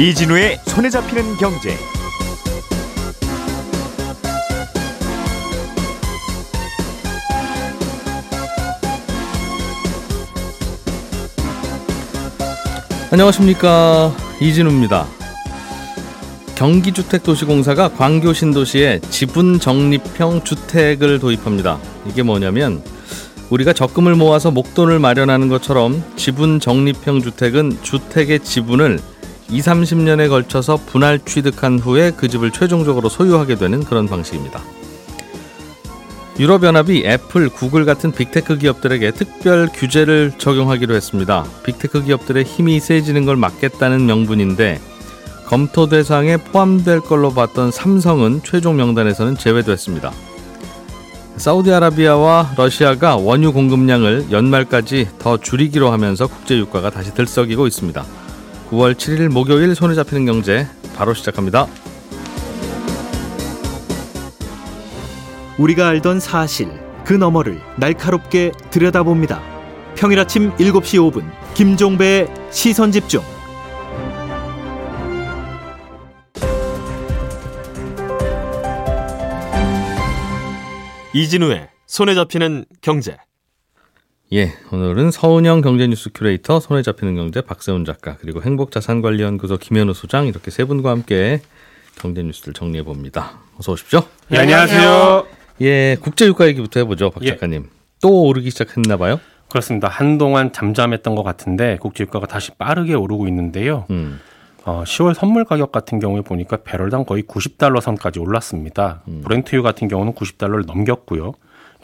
이진우의 손에 잡히는 경제. 안녕하십니까 이진우입니다. 경기주택도시공사가 광교 신도시에 지분 적립형 주택을 도입합니다. 이게 뭐냐면 우리가 적금을 모아서 목돈을 마련하는 것처럼 지분 적립형 주택은 주택의 지분을 2, 30년에 걸쳐서 분할 취득한 후에 그 집을 최종적으로 소유하게 되는 그런 방식입니다. 유럽연합이 애플, 구글 같은 빅테크 기업들에게 특별 규제를 적용하기로 했습니다. 빅테크 기업들의 힘이 세지는 걸 막겠다는 명분인데 검토 대상에 포함될 걸로 봤던 삼성은 최종 명단에서는 제외됐습니다. 사우디아라비아와 러시아가 원유 공급량을 연말까지 더 줄이기로 하면서 국제 유가가 다시 들썩이고 있습니다. 9월 7일 목요일 손에 잡히는 경제 바로 시작합니다. 우리가 알던 사실 그 너머를 날카롭게 들여다봅니다. 평일 아침 7시 5분 김종배의 시선 집중. 이진우의 손에 잡히는 경제. 예, 오늘은 서은영 경제뉴스 큐레이터, 손에 잡히는 경제 박세훈 작가, 그리고 행복자산관리연구소 김현우 소장 이렇게 세 분과 함께 경제 뉴스를 정리해 봅니다. 어서 오십시오. 네, 안녕하세요. 예, 국제 유가 얘기부터 해보죠, 박 예. 작가님. 또 오르기 시작했나 봐요. 그렇습니다. 한동안 잠잠했던 것 같은데 국제 유가가 다시 빠르게 오르고 있는데요. 음, 어, 10월 선물 가격 같은 경우에 보니까 배럴당 거의 90달러 선까지 올랐습니다. 브렌트유 같은 경우는 90달러를 넘겼고요.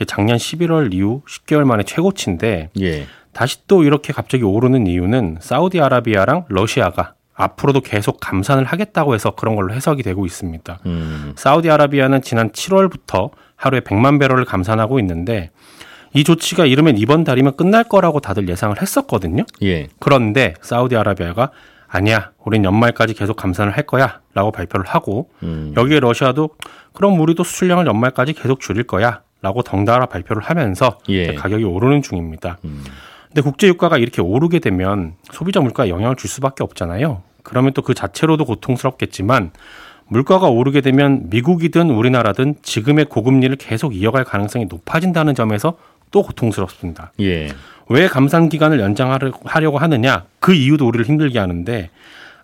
작년 11월 이후 10개월 만에 최고치인데 예, 다시 또 이렇게 갑자기 오르는 이유는 사우디아라비아랑 러시아가 앞으로도 계속 감산을 하겠다고 해서 그런 걸로 해석이 되고 있습니다. 음, 사우디아라비아는 지난 7월부터 하루에 100만 배럴을 감산하고 있는데 이 조치가 이르면 이번 달이면 끝날 거라고 다들 예상을 했었거든요. 예, 그런데 사우디아라비아가 아니야, 우린 연말까지 계속 감산을 할 거야 라고 발표를 하고 음, 여기에 러시아도 그럼 우리도 수출량을 연말까지 계속 줄일 거야 라고 덩달아 발표를 하면서 예. 가격이 오르는 중입니다. 음. 근데 국제 유가가 이렇게 오르게 되면 소비자 물가에 영향을 줄 수밖에 없잖아요. 그러면 또 그 자체로도 고통스럽겠지만 물가가 오르게 되면 미국이든 우리나라든 지금의 고금리를 계속 이어갈 가능성이 높아진다는 점에서 또 고통스럽습니다. 예, 왜 감산 기간을 연장하려고 하느냐? 그 이유도 우리를 힘들게 하는데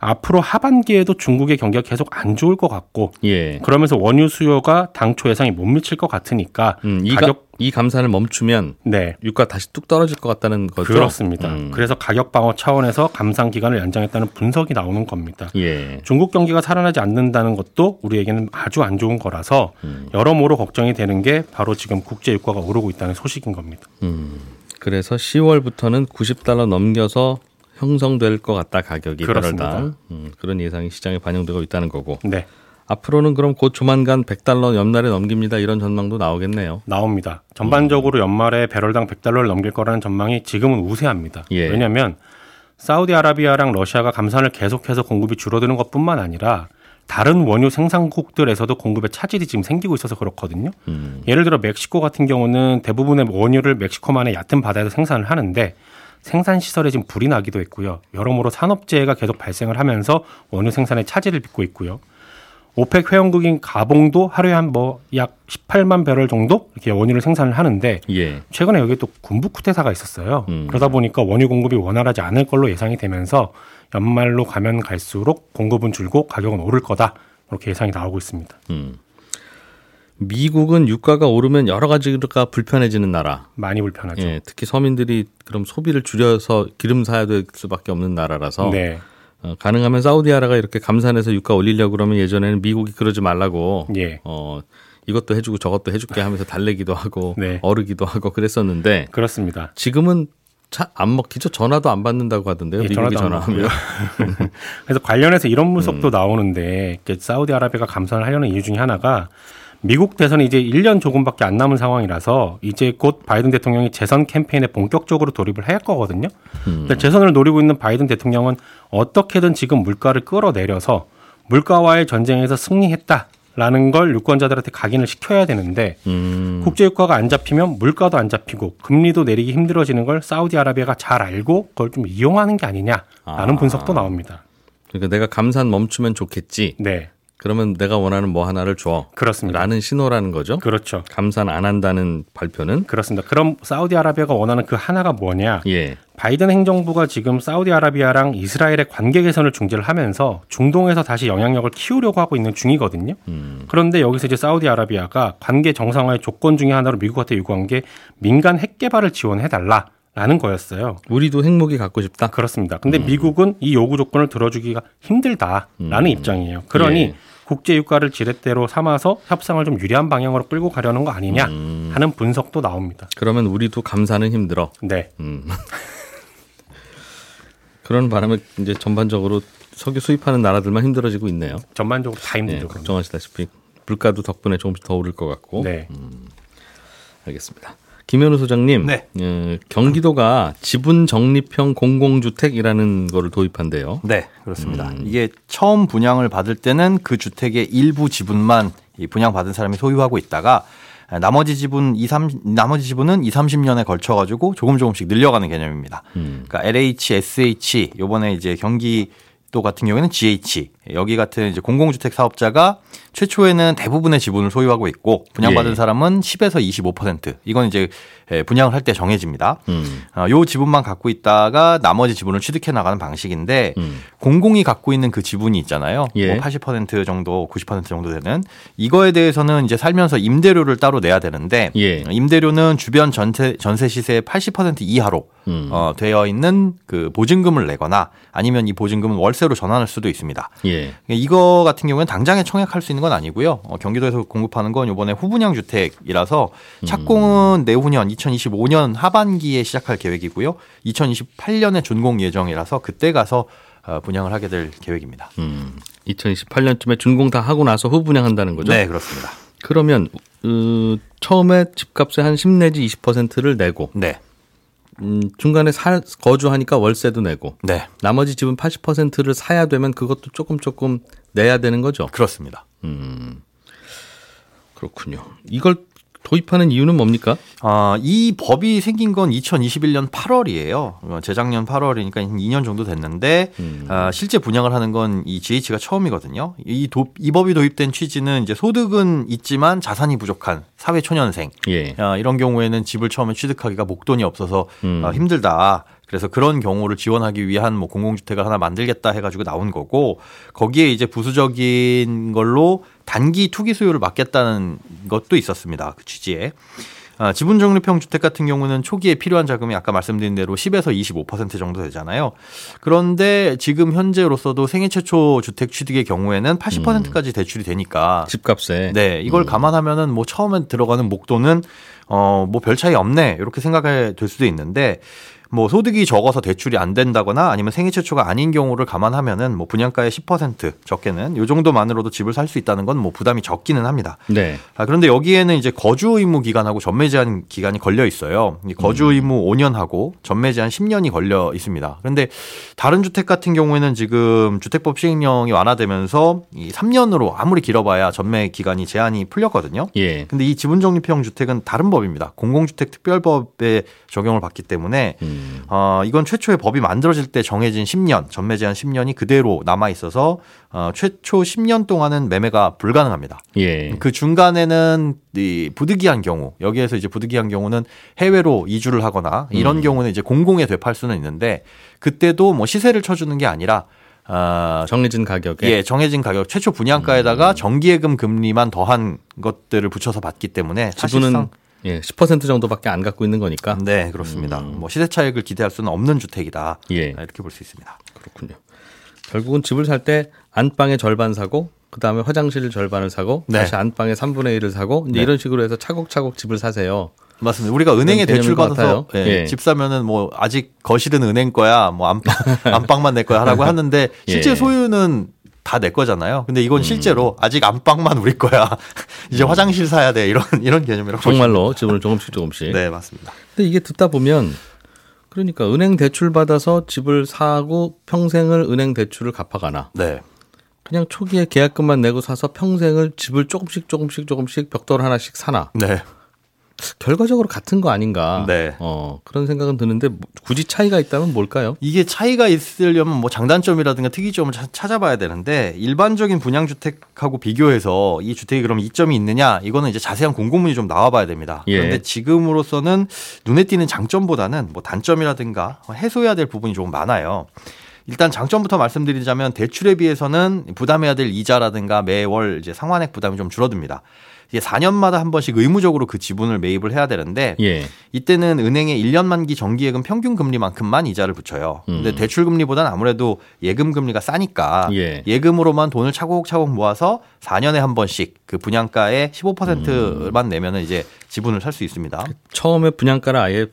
앞으로 하반기에도 중국의 경기가 계속 안 좋을 것 같고 예. 그러면서 원유 수요가 당초 예상이 못 미칠 것 같으니까 음, 이, 가격 가, 이 감산을 멈추면 네 유가 다시 뚝 떨어질 것 같다는 거죠. 그렇습니다. 음, 그래서 가격 방어 차원에서 감산 기간을 연장했다는 분석이 나오는 겁니다. 예, 중국 경기가 살아나지 않는다는 것도 우리에게는 아주 안 좋은 거라서 음. 여러모로 걱정이 되는 게 바로 지금 국제 유가가 오르고 있다는 소식인 겁니다. 음. 그래서 10월부터는 90달러 넘겨서 형성될 것 같다 가격이 그렇습니다. 음, 그런 예상이 시장에 반영되고 있다는 거고 네, 앞으로는 그럼 곧 조만간 100달러 연말에 넘깁니다 이런 전망도 나오겠네요. 나옵니다. 전반적으로 연말에 배럴당 100달러를 넘길 거라는 전망이 지금은 우세합니다. 예. 왜냐하면 사우디아라비아랑 러시아가 감산을 계속해서 공급이 줄어드는 것뿐만 아니라 다른 원유 생산국들에서도 공급에 차질이 지금 생기고 있어서 그렇거든요. 음, 예를 들어 멕시코 같은 경우는 대부분의 원유를 멕시코만의 얕은 바다에서 생산을 하는데 생산 시설에 지금 불이 나기도 했고요. 여러모로 산업재해가 계속 발생을 하면서 원유 생산에 차질을 빚고 있고요. 오펙 회원국인 가봉도 하루에 한 뭐 약 18만 배럴 정도 이렇게 원유를 생산을 하는데 예, 최근에 여기 또 군부 쿠데타가 있었어요. 음. 그러다 보니까 원유 공급이 원활하지 않을 걸로 예상이 되면서 연말로 가면 갈수록 공급은 줄고 가격은 오를 거다. 이렇게 예상이 나오고 있습니다. 음. 미국은 유가가 오르면 여러 가지가 불편해지는 나라. 많이 불편하죠. 예, 특히 서민들이 그럼 소비를 줄여서 기름 사야 될 수밖에 없는 나라라서 네. 어, 가능하면 사우디아라가 이렇게 감산해서 유가 올리려고 그러면 예전에는 미국이 그러지 말라고 예. 어 이것도 해주고 저것도 해줄게 하면서 달래기도 하고 네. 어르기도 하고 그랬었는데 그렇습니다. 지금은 차안 먹히죠 전화도 안 받는다고 하던데요 예, 미국이 전화하면 그래서 관련해서 이런 분석도 음. 나오는데 사우디아라비아가 감산을 하려는 이유 중에 하나가 미국 대선이 이제 1년 조금밖에 안 남은 상황이라서 이제 곧 바이든 대통령이 재선 캠페인에 본격적으로 돌입을 할 거거든요. 음. 재선을 노리고 있는 바이든 대통령은 어떻게든 지금 물가를 끌어내려서 물가와의 전쟁에서 승리했다. 라는 걸 유권자들한테 각인을 시켜야 되는데 음. 국제 유가가 안 잡히면 물가도 안 잡히고 금리도 내리기 힘들어지는 걸 사우디아라비아가 잘 알고 그걸 좀 이용하는 게 아니냐라는 아. 분석도 나옵니다. 그러니까 내가 감산 멈추면 좋겠지. 네, 그러면 내가 원하는 뭐 하나를 줘. 그렇습니다. 라는 신호라는 거죠. 그렇죠. 감산 안 한다는 발표는 그렇습니다. 그럼 사우디아라비아가 원하는 그 하나가 뭐냐? 예. 바이든 행정부가 지금 사우디아라비아랑 이스라엘의 관계 개선을 중재를 하면서 중동에서 다시 영향력을 키우려고 하고 있는 중이거든요. 음. 그런데 여기서 이제 사우디아라비아가 관계 정상화의 조건 중에 하나로 미국한테 요구한 게 민간 핵 개발을 지원해 달라 라는 거였어요. 우리도 핵무기 갖고 싶다. 그렇습니다. 근데 미국은 이 요구 조건을 들어주기가 힘들다라는 입장이에요. 그러니 예. 국제 유가를 지렛대로 삼아서 협상을 좀 유리한 방향으로 끌고 가려는 거 아니냐 하는 분석도 나옵니다. 그러면 우리도 감사는 힘들어. 네. 음. 그런 바람에 이제 전반적으로 석유 수입하는 나라들만 힘들어지고 있네요. 전반적으로 다 네, 힘들죠. 걱정하시다시피 물가도 덕분에 조금씩 더 오를 것 같고. 네. 알겠습니다. 김현우 소장님, 네. 어, 경기도가 지분 적립형 공공주택이라는 거를 도입한대요. 네, 그렇습니다. 음. 이게 처음 분양을 받을 때는 그 주택의 일부 지분만 이 분양받은 사람이 소유하고 있다가 나머지 지분 2, 3 나머지 지분은 2, 30년에 걸쳐 가지고 조금 조금씩 늘려가는 개념입니다. 음. 그러니까 LH, SH 요번에 이제 경기 도 같은 경우에는 GH 여기 같은 이제 공공주택 사업자가 최초에는 대부분의 지분을 소유하고 있고 분양받은 예. 사람은 10에서 25% 이건 이제 에, 분양을 할 때 정해집니다. 음. 어, 요 지분만 갖고 있다가 나머지 지분을 취득해 나가는 방식인데 음. 공공이 갖고 있는 그 지분이 있잖아요. 예. 뭐80% 정도, 90% 정도 되는 이거에 대해서는 이제 살면서 임대료를 따로 내야 되는데 예. 임대료는 주변 전세 전세 시세의 80% 이하로 음. 어, 되어 있는 그 보증금을 내거나 아니면 이 보증금은 월세로 전환할 수도 있습니다. 예. 이거 같은 경우는 당장에 청약할 수 있는 건 아니고요. 어, 경기도에서 공급하는 건 이번에 후분양 주택이라서 착공은 내후년 2025년 하반기에 시작할 계획이고요. 2028년에 준공 예정이라서 그때 가서 어, 분양을 하게 될 계획입니다. 음. 2028년쯤에 준공 다 하고 나서 후분양한다는 거죠? 네, 그렇습니다. 그러면 어, 처음에 집값의 한 10 내지 20%를 내고 네, 음, 중간에 사, 거주하니까 월세도 내고 네, 나머지 집은 80%를 사야 되면 그것도 조금 조금 내야 되는 거죠. 그렇습니다. 음. 그렇군요. 이걸 도입하는 이유는 뭡니까? 아, 이 법이 생긴 건 2021년 8월이에요. 재작년 8월이니까 2년 정도 됐는데 음. 아, 실제 분양을 하는 건 이 GH가 처음이거든요. 이, 도, 이 법이 도입된 취지는 이제 소득은 있지만 자산이 부족한 사회 초년생 예. 아, 이런 경우에는 집을 처음에 취득하기가 목돈이 없어서 음. 아, 힘들다. 그래서 그런 경우를 지원하기 위한 뭐 공공주택을 하나 만들겠다 해가지고 나온 거고 거기에 이제 부수적인 걸로 단기 투기 수요를 막겠다는 것도 있었습니다. 그 취지에. 아, 지분 적립형 주택 같은 경우는 초기에 필요한 자금이 아까 말씀드린 대로 10에서 25% 정도 되잖아요. 그런데 지금 현재로서도 생애 최초 주택 취득의 경우에는 80%까지 대출이 되니까 집값에 네, 이걸 감안하면은 뭐 처음에 들어가는 목돈은 어, 뭐 별 차이 없네. 이렇게 생각이 될 수도 있는데 뭐 소득이 적어서 대출이 안 된다거나 아니면 생애 최초가 아닌 경우를 감안하면은 뭐 분양가의 10% 적게는 요 정도만으로도 집을 살 수 있다는 건 뭐 부담이 적기는 합니다. 네. 아, 그런데 여기에는 이제 거주 의무 기간하고 전매 제한 기간이 걸려 있어요. 이 거주 음. 의무 5년하고 전매 제한 10년이 걸려 있습니다. 그런데 다른 주택 같은 경우에는 지금 주택법 시행령이 완화되면서 이 3년으로 아무리 길어봐야 전매 기간이 제한이 풀렸거든요. 예. 근데 이 지분 적립형 주택은 다른 법입니다. 공공주택 특별법에 적용을 받기 때문에 음. 어, 이건 최초의 법이 만들어질 때 정해진 10년, 전매 제한 10년이 그대로 남아 있어서 어, 최초 10년 동안은 매매가 불가능합니다. 예. 그 중간에는 이 부득이한 경우 여기에서 이제 부득이한 경우는 해외로 이주를 하거나 이런 음. 경우는 이제 공공에 되팔 수는 있는데 그때도 뭐 시세를 쳐주는 게 아니라 아 정해진 가격에 예, 정해진 가격 최초 음. 분양가에다가 정기예금 금리만 더한 것들을 붙여서 받기 때문에 지분은 예, 10% 정도밖에 안 갖고 있는 거니까. 네 그렇습니다. 음. 뭐 시세 차익을 기대할 수는 없는 주택이다 예. 이렇게 볼 수 있습니다. 그렇군요. 결국은 집을 살 때 안방의 절반 사고 그다음에 화장실 절반을 사고 네. 다시 안방의 3분의 1을 사고 네. 이런 식으로 해서 차곡차곡 집을 사세요. 맞습니다. 우리가 은행에 대출 받아서. 예, 예. 집 사면은 뭐 아직 거실은 은행 거야, 뭐 안방 안방만 내 거야 하라고 하는데 실제 예. 소유는 다 내 거잖아요. 근데 음. 이건 실제로 아직 안방만 우리 거야. 이제 화장실 사야 돼 이런 이런 개념이라고 정말로 지분을 조금씩 조금씩. 네 맞습니다. 근데 이게 듣다 보면 그러니까 은행 대출 받아서 집을 사고 평생을 은행 대출을 갚아가나 네. 그냥 초기에 계약금만 내고 사서 평생을 집을 조금씩 조금씩 조금씩 벽돌 하나씩 사나 네. 결과적으로 같은 거 아닌가 네. 어, 그런 생각은 드는데 뭐 굳이 차이가 있다면 뭘까요? 이게 차이가 있으려면 뭐 장단점이라든가 특이점을 차- 찾아봐야 되는데 일반적인 분양 주택하고 비교해서 이 주택이 그럼 이점이 있느냐 이거는 이제 자세한 공고문이 좀 나와봐야 됩니다. 예. 그런데 지금으로서는 눈에 띄는 장점보다는 뭐 단점이라든가 해소해야 될 부분이 조금 많아요. 일단 장점부터 말씀드리자면 대출에 비해서는 부담해야 될 이자라든가 매월 이제 상환액 부담이 좀 줄어듭니다. 이게 4년마다 한 번씩 의무적으로 그 지분을 매입을 해야 되는데 예. 이때는 은행의 1년 만기 정기예금 평균 금리만큼만 이자를 붙여요. 근데 음. 대출 금리보다는 아무래도 예금 금리가 싸니까 예. 예금으로만 돈을 차곡차곡 모아서 4년에 한 번씩 그 분양가의 15%만 내면은 이제 지분을 살 수 있습니다. 처음에 분양가를 아예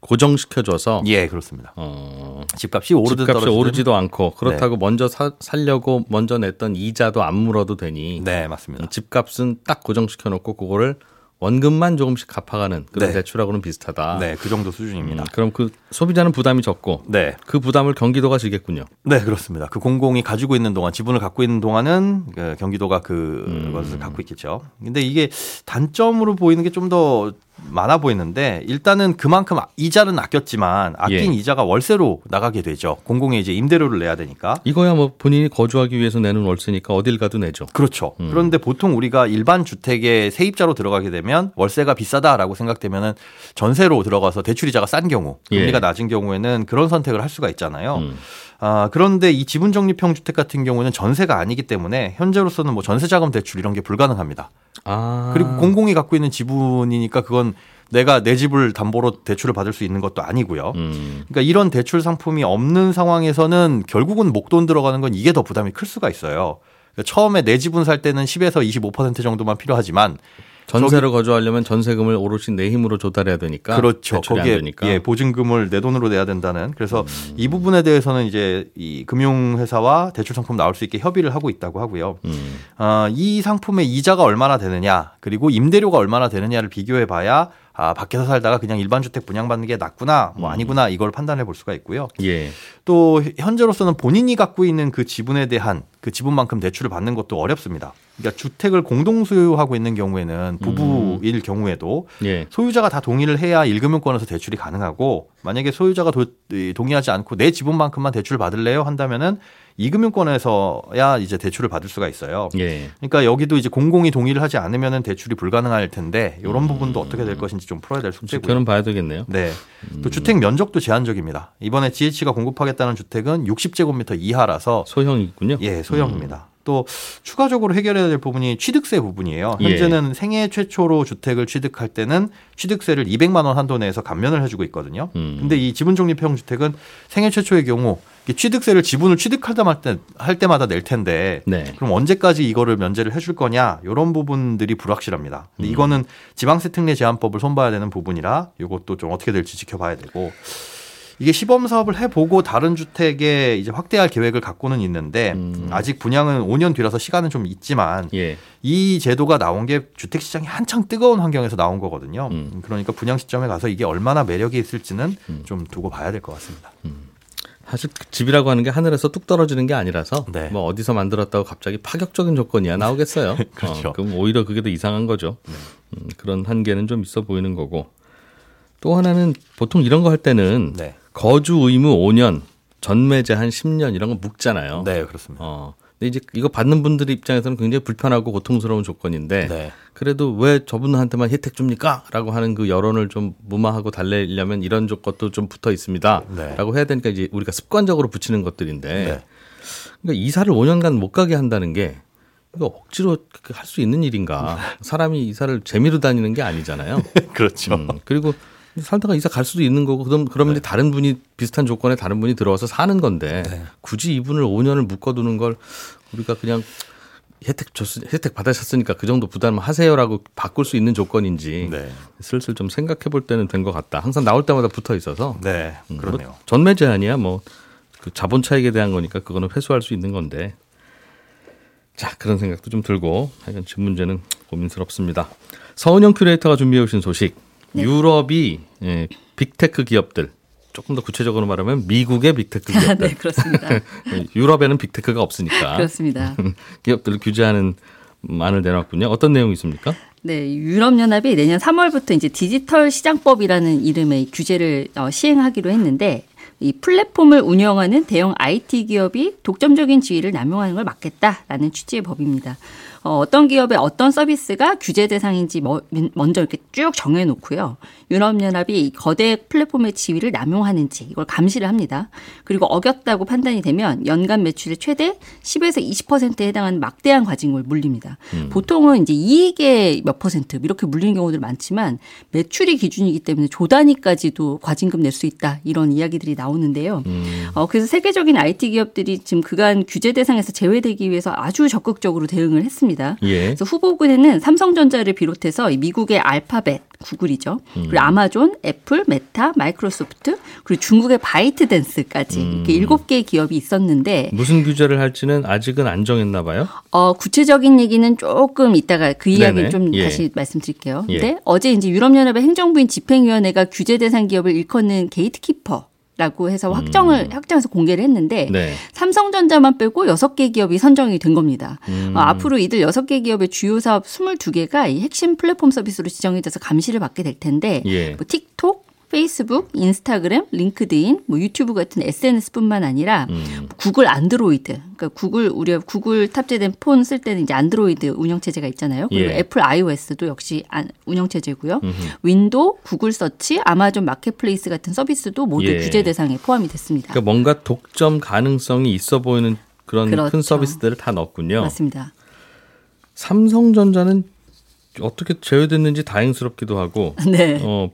고정시켜줘서 예, 그렇습니다. 어, 집값이 오르든 집값이 오르지도 않고 그렇다고 먼저 사, 살려고 먼저 냈던 이자도 안 물어도 되니 네, 맞습니다. 집값은 딱 고정시켜 놓고 그거를 원금만 조금씩 갚아가는 그런 네. 대출하고는 비슷하다. 네, 그 정도 수준입니다. 음, 그럼 그 소비자는 부담이 적고 네. 그 부담을 경기도가 지겠군요. 네, 그렇습니다. 그 공공이 가지고 있는 동안 지분을 갖고 있는 동안은 그 경기도가 음. 그것을 갖고 있겠죠. 근데 이게 단점으로 보이는 게 좀 더 많아 보이는데 일단은 그만큼 이자는 아꼈지만 아낀 예. 이자가 월세로 나가게 되죠. 공공에 이제 임대료를 내야 되니까. 이거야 뭐 본인이 거주하기 위해서 내는 월세니까 어딜 가도 내죠. 그렇죠. 음. 그런데 보통 우리가 일반 주택에 세입자로 들어가게 되면 월세가 비싸다라고 생각되면은 전세로 들어가서 대출 이자가 싼 경우, 금리가 예. 낮은 경우에는 그런 선택을 할 수가 있잖아요. 음. 아, 그런데 이 지분 적립형 주택 같은 경우는 전세가 아니기 때문에 현재로서는 뭐 전세 자금 대출 이런 게 불가능합니다. 아 그리고 공공이 갖고 있는 지분이니까 그건 내가 내 집을 담보로 대출을 받을 수 있는 것도 아니고요. 음. 그러니까 이런 대출 상품이 없는 상황에서는 결국은 목돈 들어가는 건 이게 더 부담이 클 수가 있어요. 그러니까 처음에 내 지분 살 때는 10에서 25% 정도만 필요하지만 전세로 거주하려면 전세금을 오롯이 내 힘으로 조달해야 되니까 그렇죠. 거기에. 음. 예, 보증금을 내 돈으로 내야 된다는. 그래서 이 부분에 대해서는 이제 이 금융회사와 대출 상품 나올 수 있게 협의를 하고 있다고 하고요. 음. 아, 이 상품의 이자가 얼마나 되느냐, 그리고 임대료가 얼마나 되느냐를 비교해 봐야 아, 밖에서 살다가 그냥 일반 주택 분양받는 게 낫구나, 음. 뭐 아니구나 이걸 판단해 볼 수가 있고요. 예. 또 현재로서는 본인이 갖고 있는 그 지분에 대한 그 지분만큼 대출을 받는 것도 어렵습니다. 그러니까 주택을 공동 소유하고 있는 경우에는 부부일 경우에도 예. 소유자가 다 동의를 해야 1금융권에서 대출이 가능하고 만약에 소유자가 도- 이, 동의하지 않고 내 지분만큼만 대출 받을래요 한다면은 2금융권에서야 이제 대출을 받을 수가 있어요. 예. 그러니까 여기도 이제 공공이 동의를 하지 않으면은 대출이 불가능할 텐데 이런 음. 부분도 어떻게 될 것인지 좀 풀어야 될 숙제고요. 지켜는 봐야 되겠네요. 네. 음. 또 주택 면적도 제한적입니다. 이번에 GH가 공급하겠다는 주택은 60제곱미터 이하라서 소형이군요. 예, 소형입니다. 또 추가적으로 해결해야 될 부분이 취득세 부분이에요. 예. 현재는 생애 최초로 주택을 취득할 때는 취득세를 200만 원 한도 내에서 감면을 해주고 있거든요. 음. 근데 이 지분 적립형 주택은 생애 최초의 경우 취득세를 지분을 취득하다 말 때, 할 때마다 낼 텐데 네. 그럼 언제까지 이거를 면제를 해줄 거냐 이런 부분들이 불확실합니다. 음. 근데 이거는 지방세 특례 제한법을 손봐야 되는 부분이라 이것도 좀 어떻게 될지 지켜봐야 되고 이게 시범 사업을 해보고 다른 주택에 이제 확대할 계획을 갖고는 있는데 음. 아직 분양은 5년 뒤라서 시간은 좀 있지만 예. 이 제도가 나온 게 주택 시장이 한창 뜨거운 환경에서 나온 거거든요. 음. 그러니까 분양 시점에 가서 이게 얼마나 매력이 있을지는 음. 좀 두고 봐야 될 것 같습니다. 사실 그 집이라고 하는 게 하늘에서 뚝 떨어지는 게 아니라서 네. 뭐 어디서 만들었다고 갑자기 파격적인 조건이야 나오겠어요. 그렇죠. 어, 그럼 오히려 그게 더 이상한 거죠. 음, 그런 한계는 좀 있어 보이는 거고. 또 하나는 보통 이런 거 할 때는 네, 거주 의무 5년, 전매 제 한 10년 이런 거 묵잖아요. 네 그렇습니다. 어. 근데 이제 이거 받는 분들 입장에서는 굉장히 불편하고 고통스러운 조건인데 네. 그래도 왜 저분한테만 혜택 줍니까? 라고 하는 그 여론을 좀 무마하고 달래려면 이런 조건도 좀 붙어 있습니다. 네. 라고 해야 되니까 이제 우리가 습관적으로 붙이는 것들인데 네. 그러니까 이사를 5년간 못 가게 한다는 게 이거 억지로 할 수 있는 일인가? 사람이 이사를 재미로 다니는 게 아니잖아요. 그렇죠. 음, 그리고 살다가 이사 갈 수도 있는 거고 그럼 그러면 이제 다른 분이 비슷한 조건에 다른 분이 들어와서 사는 건데 굳이 이분을 5년을 묶어두는 걸 우리가 그냥 혜택 줬 혜택 받으셨으니까 그 정도 부담 하세요라고 바꿀 수 있는 조건인지 네, 슬슬 좀 생각해 볼 때는 된 것 같다. 항상 나올 때마다 붙어 있어서. 네 음, 그러네요. 뭐 전매 제한이야? 뭐 그 자본 차익에 대한 거니까 그거는 회수할 수 있는 건데. 자 그런 생각도 좀 들고 하여간 집 문제는 고민스럽습니다. 서은영 큐레이터가 준비해 오신 소식 유럽이 예, 빅테크 기업들 조금 더 구체적으로 말하면 미국의 빅테크 기업들. 네, 그렇습니다. 유럽에는 빅테크가 없으니까 그렇습니다. 기업들을 규제하는 안을 내놨군요. 어떤 내용이 있습니까? 네, 유럽연합이 내년 3월부터 이제 디지털 시장법이라는 이름의 규제를 어, 시행하기로 했는데 이 플랫폼을 운영하는 대형 IT 기업이 독점적인 지위를 남용하는 걸 막겠다라는 취지의 법입니다. 어, 어떤 기업의 어떤 서비스가 규제 대상인지 뭐, 먼저 이렇게 쭉 정해놓고요. 유럽연합이 거대 플랫폼의 지위를 남용하는지 이걸 감시를 합니다. 그리고 어겼다고 판단이 되면 연간 매출의 최대 10에서 20%에 해당하는 막대한 과징금을 물립니다. 음. 보통은 이제 이익의 몇 퍼센트 이렇게 물리는 경우들 많지만 매출이 기준이기 때문에 조 단위까지도 과징금 낼 수 있다 이런 이야기들이 나오는데요. 음. 어, 그래서 세계적인 IT 기업들이 지금 그간 규제 대상에서 제외되기 위해서 아주 적극적으로 대응을 했습니다. 예. 그래서 후보군에는 삼성전자를 비롯해서 미국의 알파벳, 구글이죠. 음. 그리고 아마존, 애플, 메타, 마이크로소프트, 그리고 중국의 바이트댄스까지 음. 이렇게 일곱 개의 기업이 있었는데 무슨 규제를 할지는 아직은 안 정했나 봐요. 어, 구체적인 얘기는 조금 이따가 그 이야기를 좀 예. 다시 말씀드릴게요. 예. 근데 어제 이제 유럽연합의 행정부인 집행위원회가 규제 대상 기업을 일컫는 게이트키퍼 라고 해서 확정을 음. 확정해서 공개를 했는데 네. 삼성전자만 빼고 6개 기업이 선정이 된 겁니다. 음. 어, 앞으로 이들 6개 기업의 주요 사업 22개가 이 핵심 플랫폼 서비스로 지정이 돼서 감시를 받게 될 텐데 예. 뭐 틱톡, 페이스북, 인스타그램, 링크드인, 뭐 유튜브 같은 SNS뿐만 아니라 음. 구글 안드로이드, 그러니까 구글 우리 구글 탑재된 폰 쓸 때는 이제 안드로이드 운영 체제가 있잖아요. 그리고 예. 애플 iOS도 역시 운영 체제고요. 윈도, 구글 서치, 아마존 마켓플레이스 같은 서비스도 모두 예. 규제 대상에 포함이 됐습니다. 그러니까 뭔가 독점 가능성이 있어 보이는 그런 그렇죠. 큰 서비스들을 다 넣었군요. 맞습니다. 삼성전자는 어떻게 제외됐는지 다행스럽기도 하고, 네. 어,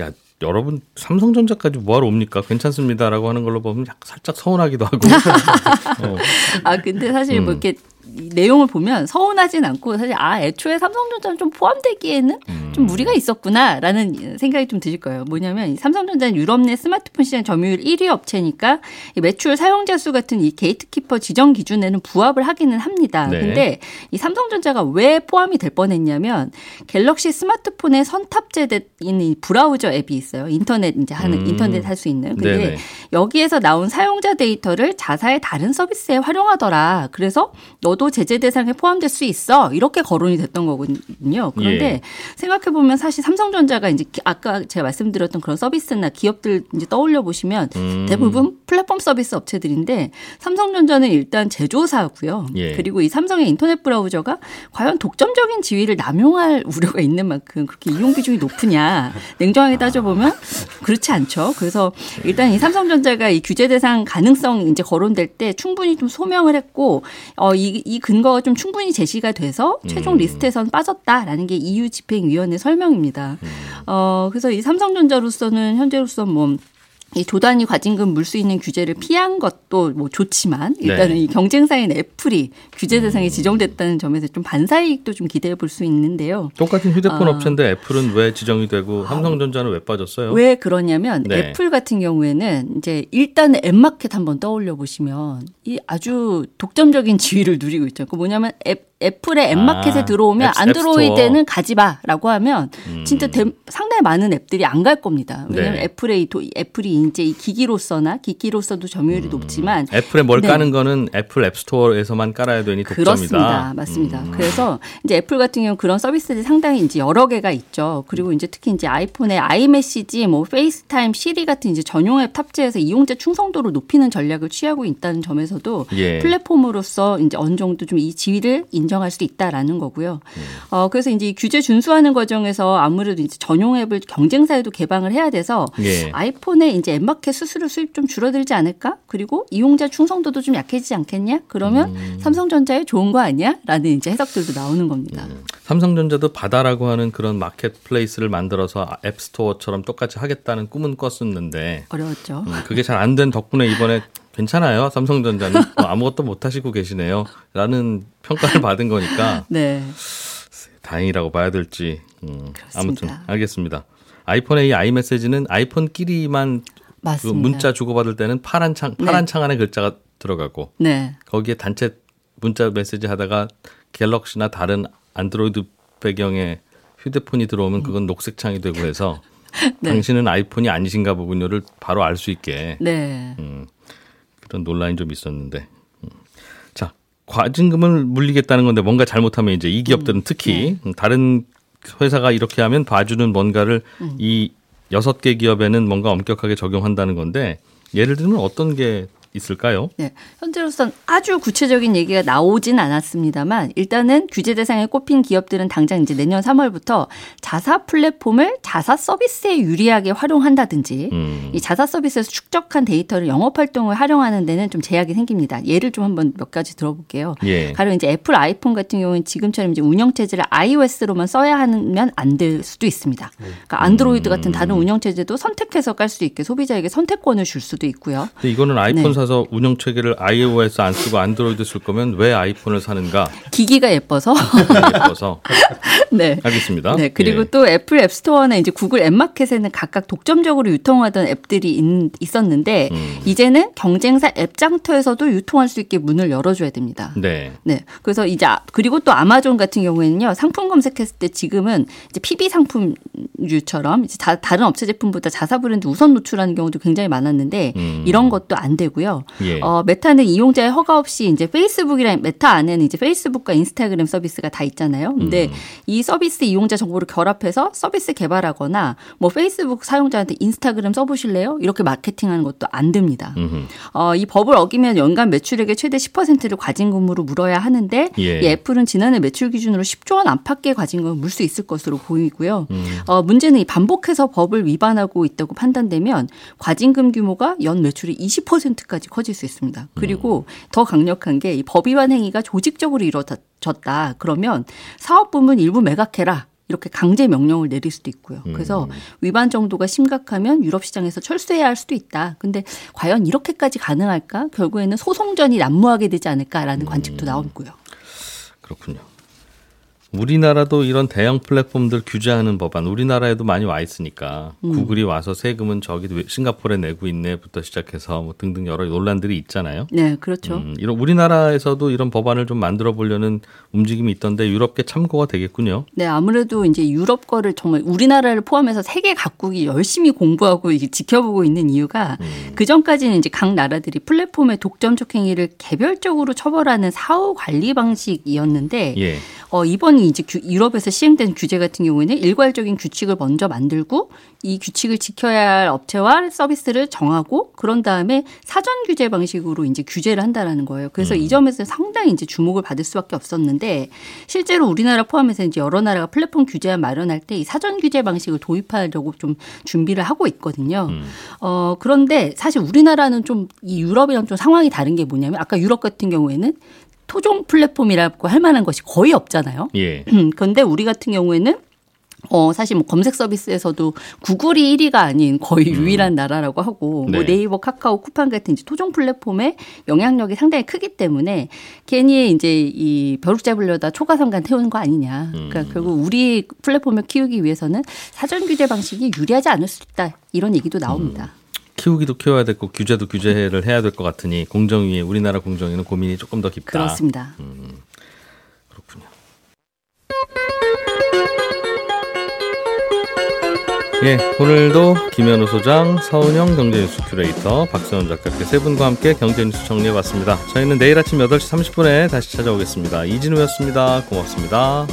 야 여러분 삼성전자까지 뭐하러 옵니까? 괜찮습니다라고 하는 걸로 보면 살짝 서운하기도 하고. 어. 아 근데 사실 뭐 음. 이렇게 내용을 보면 서운하진 않고 사실 아 애초에 삼성전자는 좀 포함되기에는 음. 좀 무리가 있었구나라는 생각이 좀 드실 거예요. 뭐냐면 삼성전자는 유럽 내 스마트폰 시장 점유율 1위 업체니까 매출 사용자 수 같은 이 gatekeeper 지정 기준에는 부합을 하기는 합니다. 네. 근데 이 삼성전자가 왜 포함이 될 뻔했냐면 갤럭시 스마트폰에 선탑재된 이 브라우저 앱이 있어요. 인터넷 이제 하는 음. 인터넷 할 수 있는. 근데 네네. 여기에서 나온 사용자 데이터를 자사의 다른 서비스에 활용하더라. 그래서 너도 제재 대상에 포함될 수 있어. 이렇게 거론이 됐던 거거든요. 그런데 예. 생각해 보면 사실 삼성전자가 이제 아까 제가 말씀드렸던 그런 서비스나 기업들 이제 떠올려 보시면 음. 대부분 플랫폼 서비스 업체들인데 삼성전자는 일단 제조사고요. 예. 그리고 이 삼성의 인터넷 브라우저가 과연 독점적인 지위를 남용할 우려가 있는 만큼 그렇게 이용 비중이 높으냐 냉정하게 따져보면 그렇지 않죠. 그래서 일단 이 삼성전자가 이 규제 대상 가능성 이제 거론될 때 충분히 좀 소명을 했고 어이 이 근거가 좀 충분히 제시가 돼서 최종 음. 리스트에선 빠졌다라는 게 EU 집행위원회 설명입니다. 음. 어 그래서 이 삼성전자로서는 현재로서 뭐 이 조단위 과징금 물 수 있는 규제를 피한 것도 뭐 좋지만 일단은 네. 이 경쟁사인 애플이 규제 대상에 음. 지정됐다는 점에서 좀 반사 이익도 좀 기대해 볼 수 있는데요. 똑같은 휴대폰 어. 업체인데 애플은 왜 지정이 되고 삼성전자는 왜 빠졌어요? 왜 그러냐면 네. 애플 같은 경우에는 이제 일단 앱마켓 한번 떠올려 보시면 이 아주 독점적인 지위를 누리고 있죠. 그 뭐냐면 앱 애플의 앱마켓에 아, 들어오면 앱, 안드로이드에는 가지 마라고 하면 음. 진짜 대, 상당히 많은 앱들이 안 갈 겁니다. 왜냐하면 네. 애플의 도, 애플이 이제 이 기기로서나 기기로서도 점유율이 음. 높지만 애플에 뭘 네. 까는 거는 애플 앱스토어에서만 깔아야 되니 독점이다. 그렇습니다. 맞습니다. 음. 그래서 이제 애플 같은 경우 그런 서비스들이 상당히 이제 여러 개가 있죠. 그리고 이제 특히 이제 아이폰의 아이메시지, 뭐 페이스타임, 시리 같은 이제 전용 앱 탑재해서 이용자 충성도를 높이는 전략을 취하고 있다는 점에서도 예. 플랫폼으로서 이제 어느 정도 좀 이 지위를 인 정할 수 있다라는 거고요. 음. 어, 그래서 이제 규제 준수하는 과정에서 아무래도 이제 전용 앱을 경쟁사에도 개방을 해야 돼서 예. 아이폰에 이제 앱마켓 수수료 수입 좀 줄어들지 않을까? 그리고 이용자 충성도도 좀 약해지지 않겠냐? 그러면 음. 삼성전자에 좋은 거 아니야? 라는 이제 해석들도 나오는 겁니다. 음. 삼성전자도 바다라고 하는 그런 마켓플레이스를 만들어서 앱스토어처럼 똑같이 하겠다는 꿈은 꿨었는데 어려웠죠. 음, 그게 잘 안 된 덕분에 이번에 괜찮아요. 삼성전자는 뭐 아무것도 못 하시고 계시네요. 라는 평가를 받은 거니까. 네. 다행이라고 봐야 될지. 음, 아무튼 알겠습니다. 아이폰의 이 아이메시지는 아이폰끼리만 그 문자 주고받을 때는 파란 창 파란 네. 창 안에 글자가 들어가고 네. 거기에 단체 문자 메시지 하다가 갤럭시나 다른 안드로이드 배경의 휴대폰이 들어오면 그건 녹색 창이 되고 해서 네. 당신은 아이폰이 아니신가 보군요를 바로 알 수 있게 네. 음, 그런 논란이 좀 있었는데. 음. 자, 과징금을 물리겠다는 건데 뭔가 잘못하면 이제 이 기업들은 특히 음, 다른 회사가 이렇게 하면 봐주는 뭔가를 이 여섯 개 기업에는 뭔가 엄격하게 적용한다는 건데 예를 들면 어떤 게 있을까요? 네. 현재로선 아주 구체적인 얘기가 나오진 않았습니다만 일단은 규제 대상에 꼽힌 기업들은 당장 이제 내년 3월부터 자사 플랫폼을 자사 서비스에 유리하게 활용한다든지 음. 이 자사 서비스에서 축적한 데이터를 영업 활동을 활용하는 데는 좀 제약이 생깁니다. 예를 좀 한번 몇 가지 들어볼게요. 예. 가령 이제 애플 아이폰 같은 경우는 지금처럼 이제 운영 체제를 iOS로만 써야 하면 안 될 수도 있습니다. 그러니까 안드로이드 같은 다른 운영 체제도 선택해서 깔 수 있게 소비자에게 선택권을 줄 수도 있고요. 근데 이거는 아이폰 네. 사서 운영 체계를 iOS 안 쓰고 안드로이드 쓸 거면 왜 아이폰을 사는가? 기기가 예뻐서 예뻐서 네. 알겠습니다. 네, 그리고 예. 또 애플 앱스토어나 이제 구글 앱마켓에는 각각 독점적으로 유통하던 앱들이 있, 었는데 음. 이제는 경쟁사 앱 장터에서도 유통할 수 있게 문을 열어줘야 됩니다. 네. 네. 그래서 이제 아- 그리고 또 아마존 같은 경우에는요 상품 검색했을 때 지금은 이제 PB 상품류처럼 이제 다, 다른 업체 제품보다 자사 브랜드 우선 노출하는 경우도 굉장히 많았는데 음. 이런 것도 안 되고요. 예. 어, 메타는 이용자의 허가 없이 이제 페이스북이랑 메타 안에는 이제 페이스북과 인스타그램 서비스가 다 있잖아요. 근데 음. 이 서비스 이용자 정보를 결합해서 서비스 개발하거나 뭐 페이스북 사용자한테 인스타그램 써보실래요? 이렇게 마케팅하는 것도 안 됩니다. 음흠. 어, 이 법을 어기면 연간 매출액의 최대 10%를 과징금으로 물어야 하는데 예. 이 애플은 지난해 매출 기준으로 10조 원 안팎의 과징금을 물 수 있을 것으로 보이고요. 음. 어, 문제는 이 반복해서 법을 위반하고 있다고 판단되면 과징금 규모가 연 매출의 20%까지 커질 수 있습니다. 그리고 더 강력한 게 이 법 위반 행위가 조직적으로 이루어졌다. 그러면 사업 부문 일부 매각해라. 이렇게 강제 명령을 내릴 수도 있고요. 그래서 위반 정도가 심각하면 유럽 시장에서 철수해야 할 수도 있다. 근데 과연 이렇게까지 가능할까? 결국에는 소송전이 난무하게 되지 않을까라는 관측도 나오고요. 그렇군요. 우리나라도 이런 대형 플랫폼들 규제하는 법안 우리나라에도 많이 와 있으니까 음. 구글이 와서 세금은 저기 싱가포르에 내고 있네부터 시작해서 뭐 등등 여러 논란들이 있잖아요. 네, 그렇죠. 음, 이런 우리나라에서도 이런 법안을 좀 만들어 보려는 움직임이 있던데 유럽계 참고가 되겠군요. 네, 아무래도 이제 유럽 거를 정말 우리나라를 포함해서 세계 각국이 열심히 공부하고 지켜보고 있는 이유가 그 전까지는 이제 각 나라들이 플랫폼의 독점적 행위를 개별적으로 처벌하는 사후 관리 방식이었는데 예. 어, 이번이 이제 규- 유럽에서 시행된 규제 같은 경우에는 일괄적인 규칙을 먼저 만들고 이 규칙을 지켜야 할 업체와 서비스를 정하고 그런 다음에 사전 규제 방식으로 이제 규제를 한다라는 거예요. 그래서 이 점에서 상당히 이제 주목을 받을 수밖에 없었는데 실제로 우리나라 포함해서 이제 여러 나라가 플랫폼 규제안 마련할 때 이 사전 규제 방식을 도입하려고 좀 준비를 하고 있거든요. 어, 그런데 사실 우리나라는 좀 이 유럽이랑 좀 상황이 다른 게 뭐냐면 아까 유럽 같은 경우에는 토종 플랫폼이라고 할 만한 것이 거의 없잖아요. 예. 그런데 우리 같은 경우에는 어, 사실 뭐 검색 서비스에서도 구글이 1위가 아닌 거의 유일한 나라라고 하고 뭐 음. 네. 네이버, 카카오, 쿠팡 같은 이제 토종 플랫폼의 영향력이 상당히 크기 때문에 괜히 이제 이 벼룩 잡으려다 초가삼간 태우는 거 아니냐. 그러니까 음. 결국 우리 플랫폼을 키우기 위해서는 사전 규제 방식이 유리하지 않을 수 있다. 이런 얘기도 나옵니다. 키우기도 키워야 되고 규제도 규제를 해야 될 것 같으니 공정위에 우리나라 공정위는 고민이 조금 더 깊다. 그렇습니다. 그렇군요. 예, 오늘도 김현우 소장, 서은영 경제뉴스 큐레이터, 박세원 작가 이렇게 세 분과 함께 경제뉴스 정리해봤습니다. 저희는 내일 아침 8시 30분에 다시 찾아오겠습니다. 이진우였습니다. 고맙습니다.